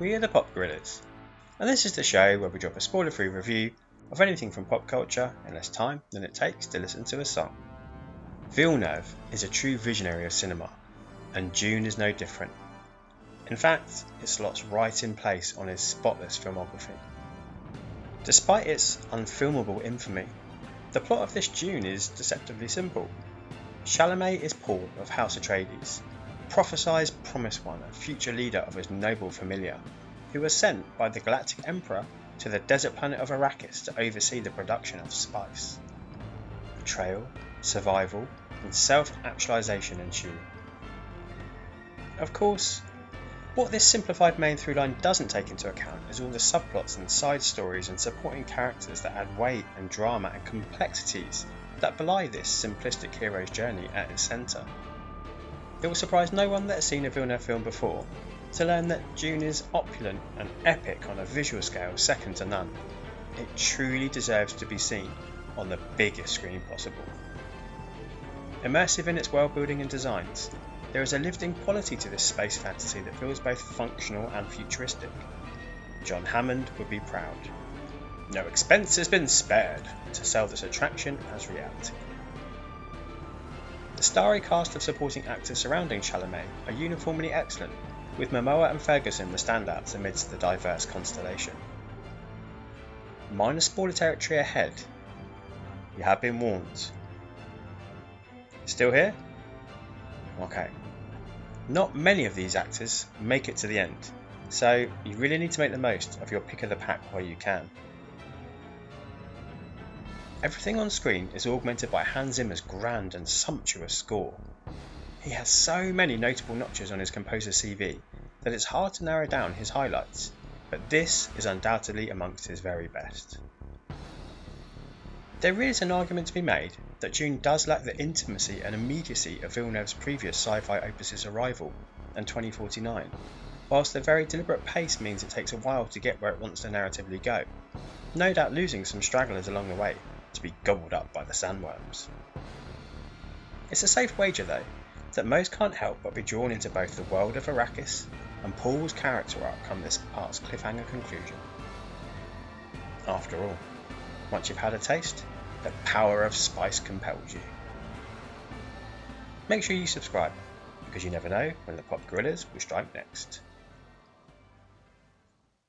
We are the Pop Guerrillas, and this is the show where we drop a spoiler free review of anything from pop culture in less time than it takes to listen to a song. Villeneuve is a true visionary of cinema, and Dune is no different. In fact, it slots right in place on his spotless filmography. Despite its unfilmable infamy, the plot of this Dune is deceptively simple. Chalamet is Paul of House Atreides, prophesied promised one, a future leader of his noble familia, who was sent by the Galactic Emperor to the desert planet of Arrakis to oversee the production of spice. Betrayal, survival, and self actualization ensue. Of course, what this simplified main through line doesn't take into account is all the subplots and side stories and supporting characters that add weight and drama and complexities that belie this simplistic hero's journey at its centre. It will surprise no one that has seen a Villeneuve film before to learn that Dune is opulent and epic on a visual scale second to none. It truly deserves to be seen on the biggest screen possible. Immersive in its world building and designs, there is a lived in quality to this space fantasy that feels both functional and futuristic. John Hammond would be proud. No expense has been spared to sell this attraction as reality. The starry cast of supporting actors surrounding Chalamet are uniformly excellent, with Momoa and Ferguson the standouts amidst the diverse constellation. Minor spoiler territory ahead. You have been warned. Still here? Okay. Not many of these actors make it to the end, so you really need to make the most of your pick of the pack while you can. Everything on screen is augmented by Hans Zimmer's grand and sumptuous score. He has so many notable notches on his composer CV that it's hard to narrow down his highlights, but this is undoubtedly amongst his very best. There is an argument to be made that Dune does lack the intimacy and immediacy of Villeneuve's previous sci fi opus's Arrival and 2049, whilst the very deliberate pace means it takes a while to get where it wants to narratively go, no doubt losing some stragglers along the way to be gobbled up by the sandworms. It's a safe wager, though, that most can't help but be drawn into both the world of Arrakis and Paul's character arc come this part's cliffhanger conclusion. After all, once you've had a taste, the power of spice compels you. Make sure you subscribe, because you never know when the Pop Guerrillas will strike next.